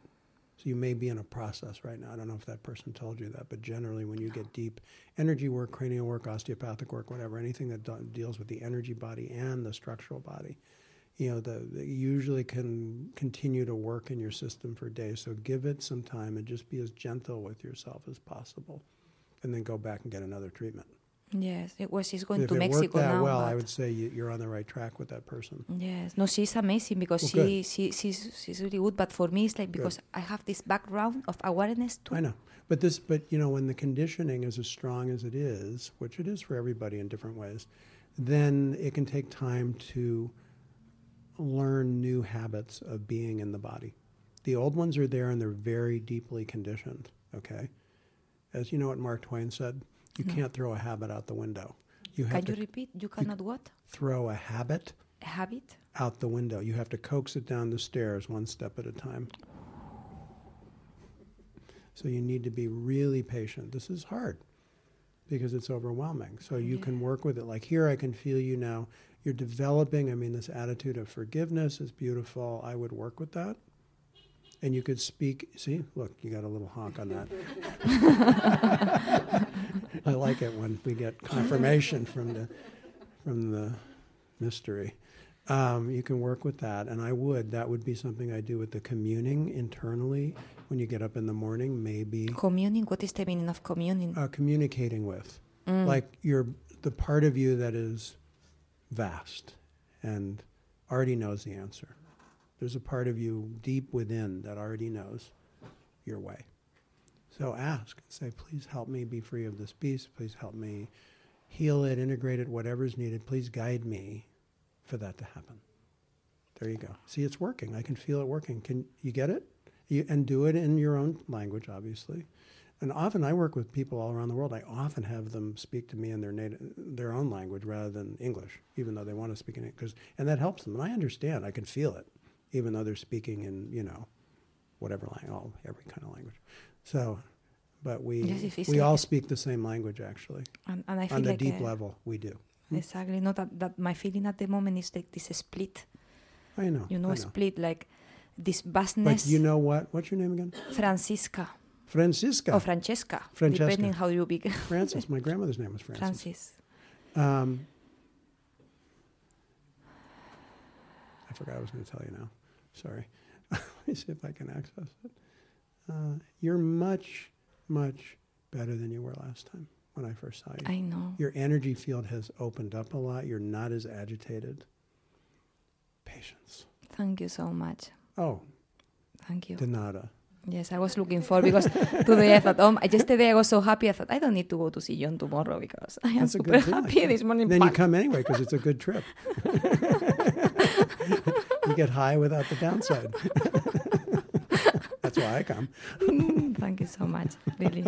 So you may be in a process right now. I don't know if that person told you that, but generally, when you get deep energy work, cranial work, osteopathic work, whatever, anything that do- deals with the energy body and the structural body, you know, the, the usually can continue to work in your system for days. So give it some time and just be as gentle with yourself as possible, and then go back and get another treatment. Yes, it was. She's going if to it Mexico worked that now. well, I would say you, you're on the right track with that person. Yes, no, she's amazing because Well, she, she she's she's really good. But for me, it's like because I have this background of awareness too. I know, but this, but you know, when the conditioning is as strong as it is, which it is for everybody in different ways, then it can take time to learn new habits of being in the body. The old ones are there and they're very deeply conditioned. Okay, as you know, what Mark Twain said, you No. can't throw a habit out the window. You have Can to you repeat? You cannot what? throw a habit A habit? out the window. You have to coax it down the stairs one step at a time. So you need to be really patient. This is hard because it's overwhelming. So you Yeah. can work with it. Like here, I can feel you now. You're developing. I mean, this attitude of forgiveness is beautiful. I would work with that. And you could speak. See, look, you got a little honk on that. I like it when we get confirmation from the from the mystery. Um, you can work with that, and I would. That would be something I do with the communing internally when you get up in the morning. Maybe Communing. What is the meaning of communing? uh, communicating with, Mm. like you're the part of you that is vast and already knows the answer. There's a part of you deep within that already knows your way. So ask and say, please help me be free of this beast. Please help me heal it, integrate it, whatever's needed. Please guide me for that to happen. There you go. See, it's working. I can feel it working. Can you get it? You, and do it in your own language, obviously. And often I work with people all around the world. I often have them speak to me in their native, their own language rather than English, even though they want to speak in it. Cause, and that helps them. And I understand. I can feel it, even though they're speaking in you know, whatever language, every kind of language. So, but we Yes, if it's we all speak the same language actually. and, and I feel On the like deep level, we do. Exactly. No, that, that my feeling at the moment is like this split. I know. You know, I split like this But you know what? What's your name again? Francisca Francisca. or Francesca, Francesca. depending how you begin. Francis. My grandmother's name was Francis. Francis. Um, I forgot I was going to tell you now. Sorry. Let me see if I can access it. Uh, you're much, much better than you were last time when I first saw you. I know. Your energy field has opened up a lot. You're not as agitated. Patience. Thank you so much. Oh, Thank you. Denada. Yes, I was looking for because today I thought, oh, yesterday I was so happy. I thought I don't need to go to see Jon tomorrow because I am super happy this morning. Then you come anyway because it's a good trip. you get high without the downside. Why I come. Thank you so much. Really,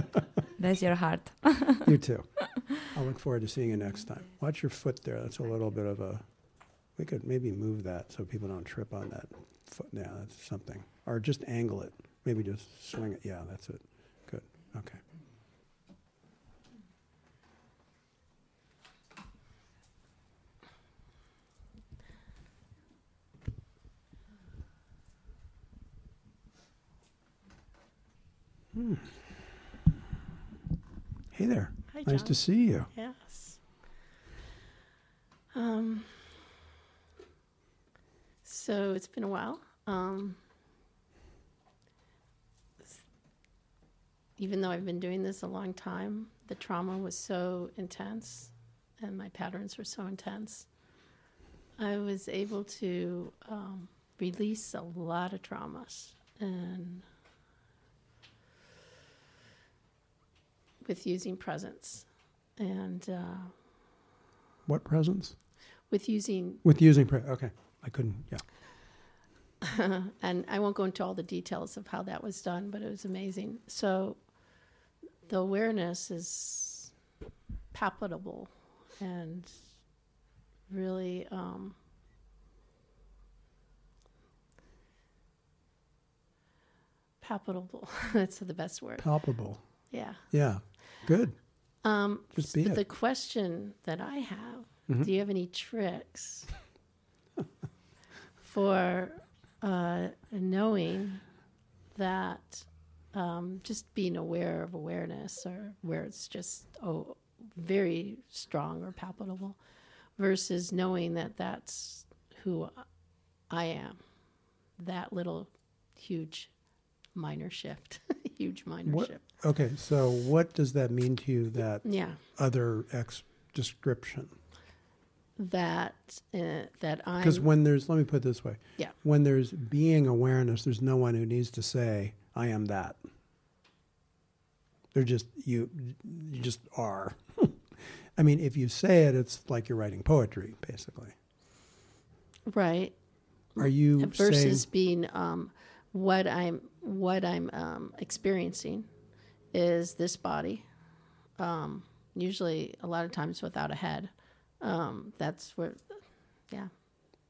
that's your heart. You too. I'll look forward to seeing you next time. Watch your foot there. That's a little bit of a. We could maybe move that so people don't trip on that foot. Yeah, that's something. Or just angle it. Maybe just swing it. Yeah, that's it. Good. Okay. Hmm. Hey there. Hi, Nice Jon. to see you. Yes. Um, so it's been a while. Um, even though I've been doing this a long time, the trauma was so intense and my patterns were so intense. I was able to um, release a lot of traumas and with using presence and uh, What presence with using With using pre- okay. I couldn't. Yeah. and I won't go into all the details of how that was done, but it was amazing. So the awareness is palpable and really um, palpable. That's the best word. Palpable. Yeah. Yeah. Good. Um, Just be it. the question that I have: Mhm. Do you have any tricks for uh, knowing that um, just being aware of awareness or where it's just oh very strong or palpable versus knowing that that's who I am. That little huge minor shift, huge minor What-. Okay, so what does that mean to you? That Yeah, other ex description? that uh, that I'm Because when there's, let me put it this way. Yeah. When there's being awareness, there's no one who needs to say, "I am that." They're just you. You just are. I mean, if you say it, it's like you're writing poetry, basically. right Are you versus saying? being um, what I'm what I'm um, experiencing is this body. Um, usually, a lot of times without a head. Um, that's where, yeah,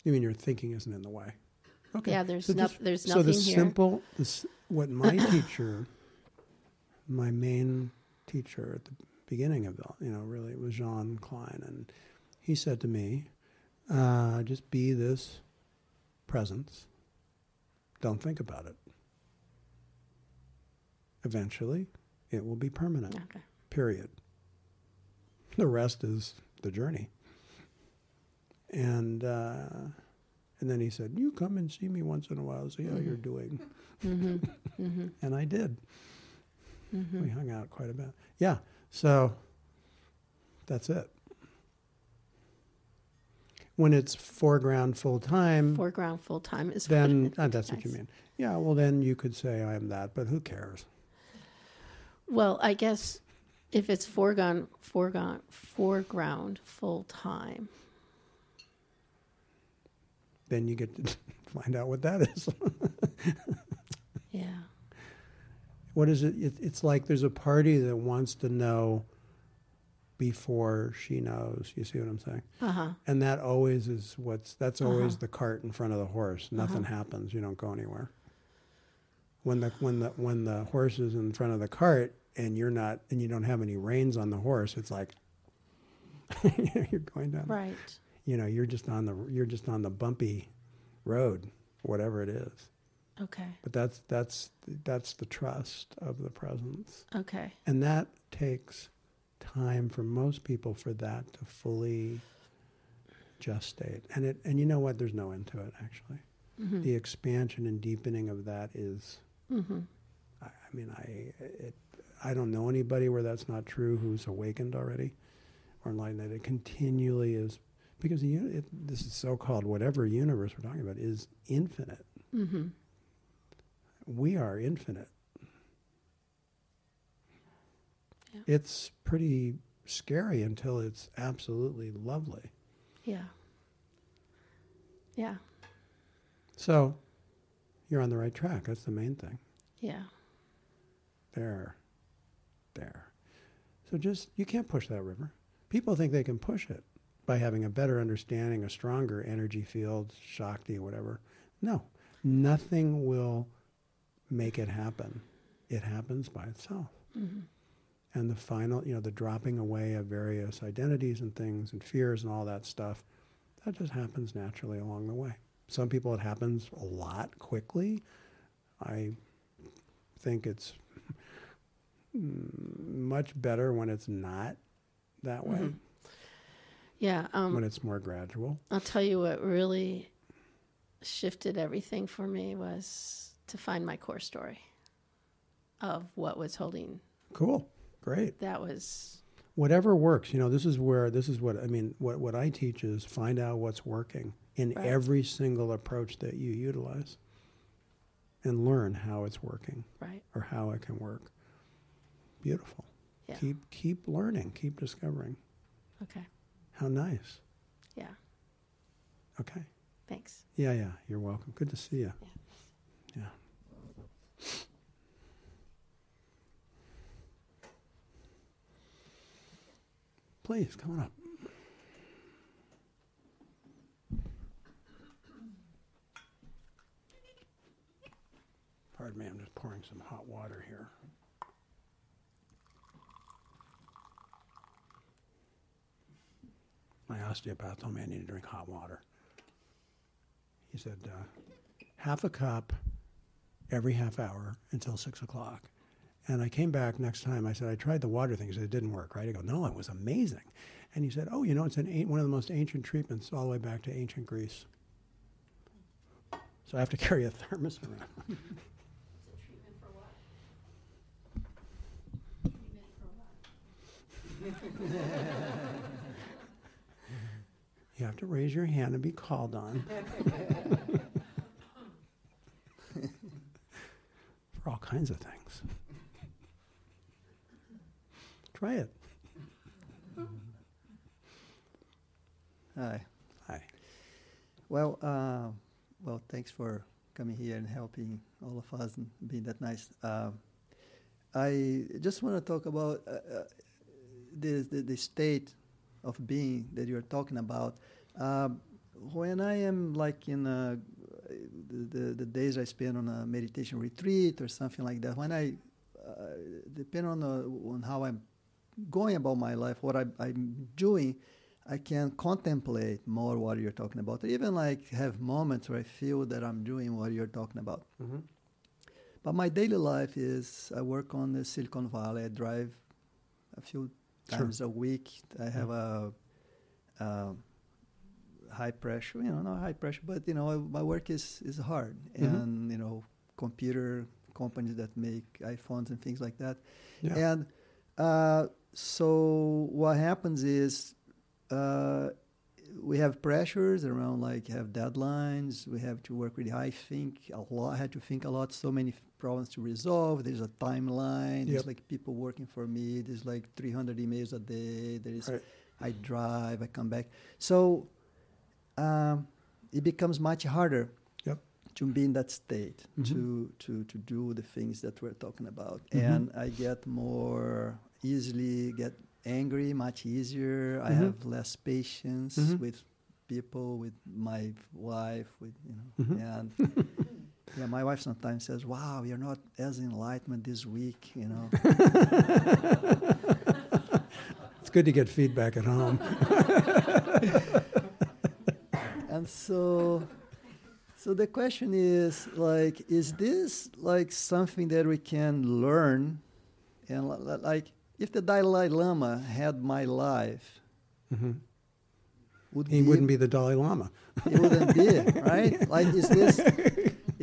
You mean your thinking isn't in the way? Okay. yeah. There's So no, just- there's so nothing the here. simple, this, what my teacher, my main teacher at the beginning of the, you know, really was Jean Klein, and he said to me, uh, "Just be this presence. Don't think about it. Eventually, it will be permanent. okay. Period. The rest is the journey." And uh, and then he said, "You come and see me once in a while, see how you're doing." Mm-hmm. mm-hmm. And I did. Mm-hmm. We hung out quite a bit. Yeah. So that's it. When it's foreground full time, Foreground full time is then uh, that's what you mean. Yeah. Well, then you could say I am that, but who cares? Well, I guess if it's foregone, foreground, foreground full time, Then you get to find out what that is. yeah, what is it? it? It's like there's a party that wants to know before she knows. You see what I'm saying? uh huh, And that always is what's that's always Uh-huh. the cart in front of the horse. Nothing happens. You don't go anywhere. When the when the when the horse is in front of the cart and you're not and you don't have any reins on the horse, it's like you're going down. right, You know, you're just on the you're just on the bumpy road, whatever it is. okay, But that's that's that's the trust of the presence. okay, And that takes time for most people for that to fully gestate. And it and you know what? There's no end to it actually. mm-hmm. The expansion and deepening of that is Mm-hmm. I, I mean I it I don't know anybody where that's not true who's awakened already or enlightened that it continually is because the, it, this is so-called whatever universe we're talking about is infinite. Mm-hmm. We are infinite. Yeah. It's pretty scary until it's absolutely lovely. yeah, yeah, So you're on the right track. That's the main thing. yeah, There. There. So just, you can't push that river. People think they can push it by having a better understanding, a stronger energy field, Shakti, whatever. No, nothing will make it happen. It happens by itself. mm-hmm. and the final, you know, the dropping away of various identities and things and fears and all that stuff, that just happens naturally along the way. Some people it happens a lot quickly. I think it's much better when it's not that way, Mhm. yeah. Um, when it's more gradual. I'll tell you what really shifted everything for me was to find my core story of what was holding. Cool. Great. That was Whatever works, you know, this is where this is what I mean, what what I teach is find out what's working in Right. every single approach that you utilize and learn how it's working. right. or how it can work. Beautiful. Yeah. Keep keep learning, keep discovering. Okay. How nice. Yeah. Okay. Thanks. Yeah, yeah. You're welcome. Good to see you. Yeah. yeah. Please come on up. Pardon me, I'm just pouring some hot water here. My osteopath told me I need to drink hot water. He said, uh, half a cup every half hour until six o'clock. And I came back next time. I said, I tried the water thing. He said, it didn't work, right? I go, no, it was amazing. And he said, oh, you know, it's an, an- one of the most ancient treatments all the way back to ancient Greece. So I have to carry a thermos around. You have to raise your hand and be called on. For all kinds of things. Try it. Hi. Hi. Well, uh, well, thanks for coming here and helping all of us and being that nice. Uh, I just want to talk about uh, uh, the, the the state of being that you're talking about. Um, when I am like in uh the, the the days I spend on a meditation retreat or something like that, when I uh, depend on uh, on how I'm going about my life, what I, I'm doing, I can contemplate more what you're talking about. Even like have moments where I feel that I'm doing what you're talking about. Mm-hmm. But my daily life is I work on the Silicon Valley. I drive a few Sure. a week. I have a, a high pressure, you know, not high pressure, but you know, my work is is hard, Mhm. and you know, computer companies that make iPhones and things like that. Yeah. And uh, so what happens is uh, we have pressures around like have deadlines. We have to work really hard. I think a lot. I had to think a lot. So many f- problems to resolve. There's a timeline. Yep. There's like people working for me. There's like 300 emails a day. There is. Right. I drive. I come back. So um, it becomes much harder. Yep. To be in that state, Mhm. to to to do the things that we're talking about, Mhm. and I get more easily get angry much easier. I Mhm. have less patience Mhm. with people, with my wife, with you know, Mhm. and yeah, my wife sometimes says, "Wow, you're not as enlightened this week," you know. It's good to get feedback at home. and so so the question is like is this like something that we can learn and li- li- like if the dalai lama had my life hmm would He wouldn't be the Dalai Lama. it wouldn't be right? Like is this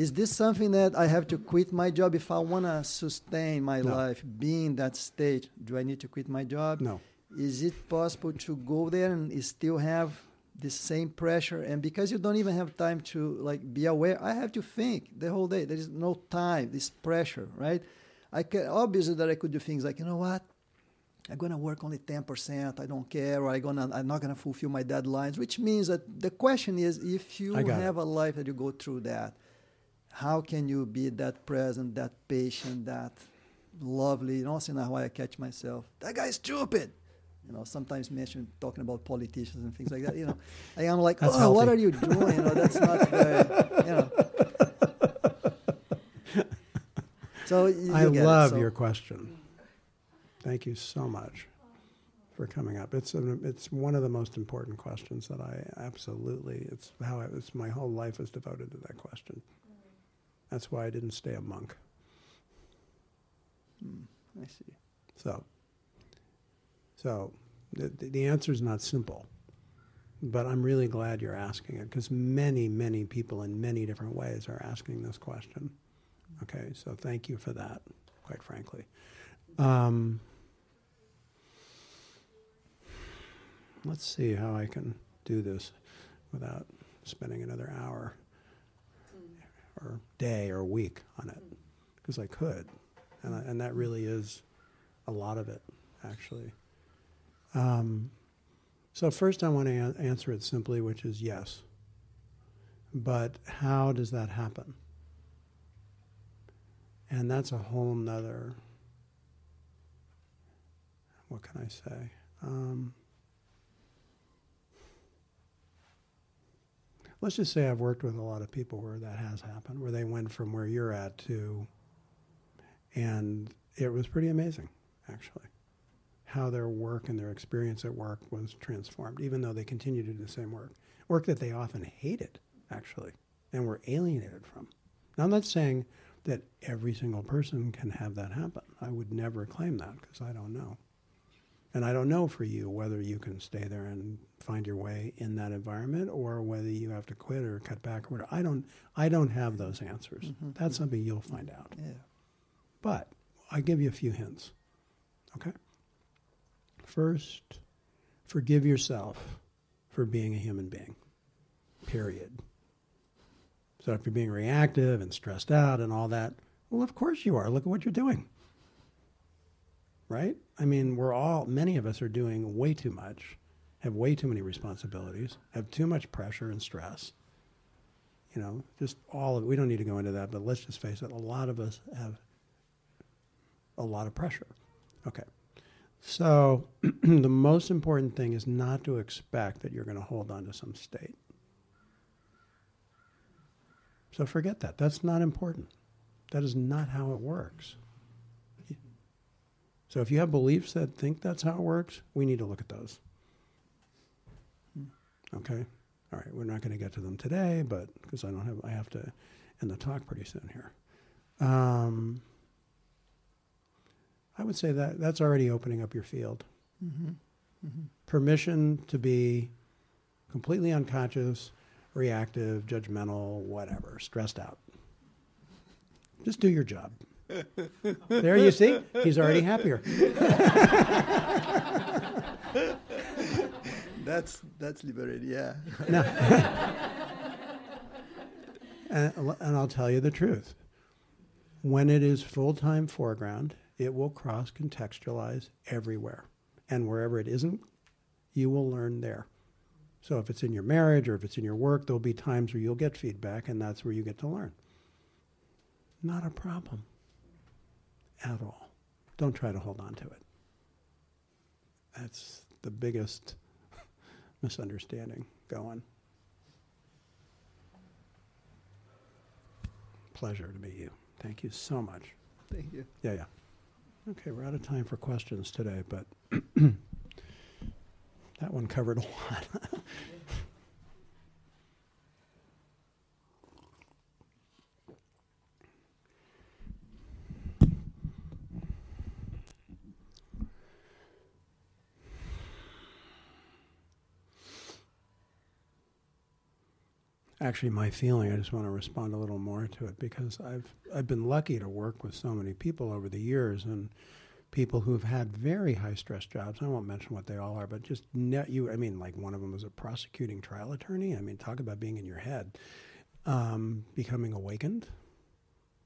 is this something that i have to quit my job? If i want to sustain my No. life being in that state do i need to quit my job? No. is it possible to go there and still have the same pressure? And because you don't even have time to like be aware i have to think the whole day. There is no time this pressure right? I can obviously that i could do things like you know what i'm going to work only 10% i don't care or i'm to i'm not going to fulfill my deadlines which means that the question is if you I got it. have a life that you go through that how can you be that present that patient that lovely and also now why i catch myself that guy's stupid you know, sometimes mention talking about politicians and things like that. You know, and I'm like, That's oh, what are you doing? You know, that's not very, you know. So you, I you it. love So- your question. Thank you so much for coming up. It's an, it's one of the most important questions that I absolutely. It's how I, it's my whole life is devoted to that question. That's why I didn't stay a monk. Hmm, I see. So, so the, the- the answer is not simple, but I'm really glad you're asking it because many, many people in many different ways are asking this question. Okay, so thank you for that, quite frankly. Um, let's see how I can do this without spending another hour or day or week on it because I could, and I, and that really is a lot of it actually. Um, so first, I want to an- answer it simply, which is yes. But how does that happen? And that's a whole nother. What can I say? Um, let's just say I've worked with a lot of people where that has happened, where they went from where you're at to, and it was pretty amazing, actually, how their work and their experience at work was transformed, even though they continue to do the same work, work that they often hated, actually, and were alienated from. Now, I'm not saying that every single person can have that happen. I would never claim that because I don't know. And I don't know for you whether you can stay there and find your way in that environment or whether you have to quit or cut back or whatever. I don't I don't have those answers. Mhm. That's something you'll find out. Yeah. But I give you a few hints. Okay? First, forgive yourself for being a human being. Period. So if you're being reactive and stressed out and all that, well, of course you are. Look at what you're doing. Right? I mean, we're all, many of us are doing way too much, have way too many responsibilities, have too much pressure and stress. You know, just all of it. We don't need to go into that, but let's just face it. A lot of us have a lot of pressure. Okay. So the most important thing is not to expect that you're going to hold on to some state. So forget that. That's not important. That is not how it works. So if you have beliefs that think that's how it works, we need to look at those. Okay? All right, we're not going to get to them today, but because I don't have I have to end the talk pretty soon here. Um, I would say that that's already opening up your field. Mm-hmm. Mm-hmm. Permission to be completely unconscious, reactive, judgmental, whatever, stressed out. Just do your job. There you see, he's already happier. That's that's liberating. Yeah. No. and, and I'll tell you the truth. When it is full time foreground, it will cross contextualize everywhere. And wherever it isn't, you will learn there. So if it's in your marriage or if it's in your work, there'll be times where you'll get feedback, and that's where you get to learn. Not a problem at all. Don't try to hold on to it. That's the biggest misunderstanding going. Pleasure to meet you. Thank you so much. Thank you. Yeah, yeah. Okay, we're out of time for questions today, but that one covered a lot. Actually, my feeling, I just want to respond a little more to it because I've I've been lucky to work with so many people over the years and people who've had very high stress jobs. I won't mention what they all are, but just net you. I mean, like one of them was a prosecuting trial attorney. I mean, talk about being in your head, um, becoming awakened,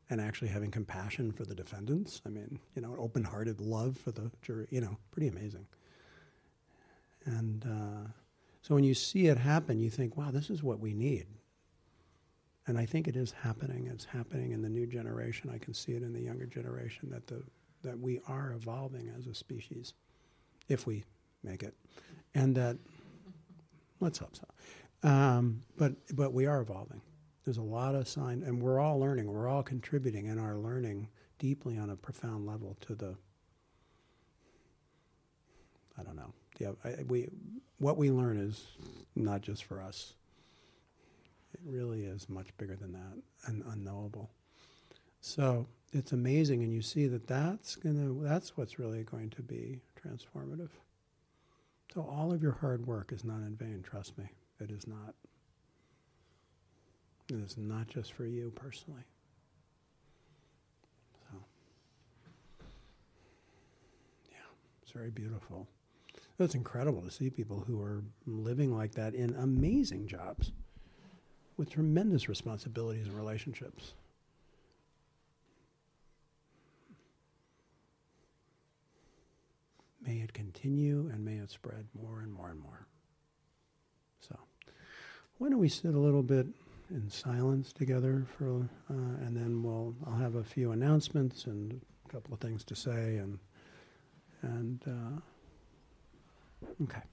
and actually having compassion for the defendants. I mean, you know, open-hearted love for the jury. You know, pretty amazing. And uh, so when you see it happen, you think, "Wow, this is what we need." And I think it is happening. It's happening in the new generation. I can see it in the younger generation that the that we are evolving as a species, if we make it, and that let's hope so. Um, but but we are evolving. There's a lot of sign, and we're all learning. We're all contributing in our learning deeply on a profound level to the. I don't know. Yeah, I, we what we learn is not just for us. It really is much bigger than that and unknowable. So it's amazing, and you see that that's gonna that's what's really going to be transformative. So all of your hard work is not in vain. Trust me, it is not. It is not just for you personally. So yeah, it's very beautiful. It's incredible to see people who are living like that in amazing jobs with tremendous responsibilities and relationships. May it continue and may it spread more and more and more. So, why don't we sit a little bit in silence together for, uh, and then we'll I'll have a few announcements and a couple of things to say and and uh, okay.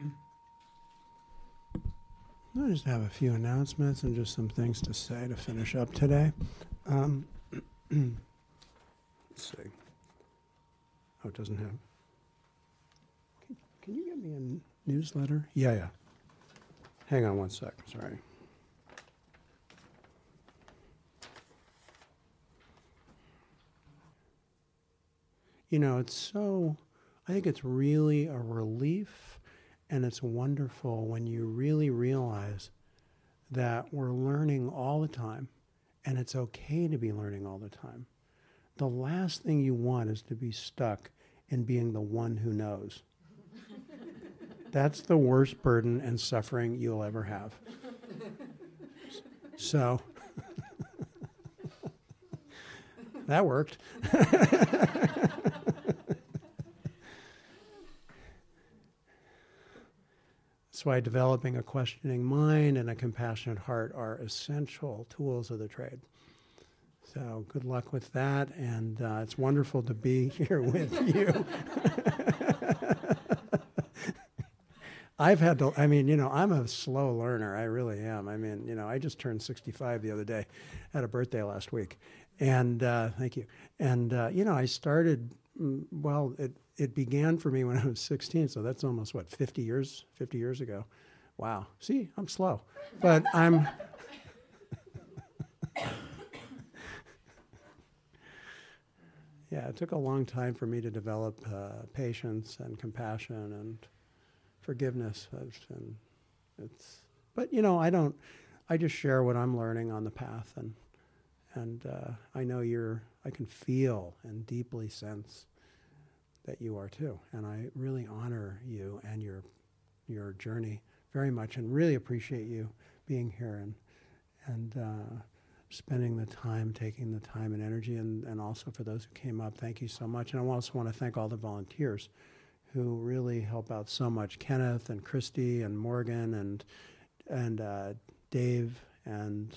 I just have a few announcements and just some things to say to finish up today. Um, let's see. Oh, it doesn't have. Can, can you get me a newsletter? Yeah, yeah. Hang on one sec. Sorry. You know, it's so. I think it's really a relief and it's wonderful when you really realize that we're learning all the time and it's okay to be learning all the time. The last thing you want is to be stuck in being the one who knows. That's the worst burden and suffering you'll ever have. So, that worked. That's why developing a questioning mind and a compassionate heart are essential tools of the trade. So good luck with that, and uh, it's wonderful to be here with you. I've had to, I mean, you know, I'm a slow learner. I really am. I mean, you know, I just turned 65 the other day, had a birthday last week. And uh, thank you. And, uh, you know, I started, mm, well, it, it began for me when I was 16. So that's almost, what, 50 years, 50 years ago. Wow. See, I'm slow. But I'm, yeah, it took a long time for me to develop uh, patience and compassion and forgiveness. And it's, but you know, I don't. I just share what I'm learning on the path, and and uh, I know you're. I can feel and deeply sense that you are too, and I really honor you and your your journey very much, and really appreciate you being here and and. Uh, spending the time, taking the time and energy, and, and also for those who came up, thank you so much. And I also want to thank all the volunteers who really help out so much. Kenneth and Christy and Morgan and and uh, Dave and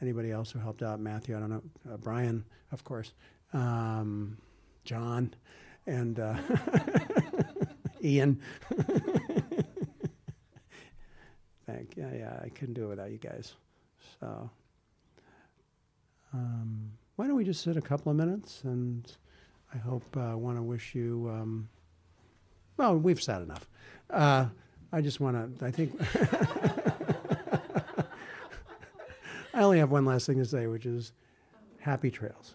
anybody else who helped out. Matthew, I don't know. Uh, Brian, of course. Um, John and uh, Ian. Thank yeah, yeah. I couldn't do it without you guys. So. Um, why don't we just sit a couple of minutes and I hope I uh, want to wish you. Um, well, we've said enough. Uh, I just want to. I think I only have one last thing to say, which is happy trails.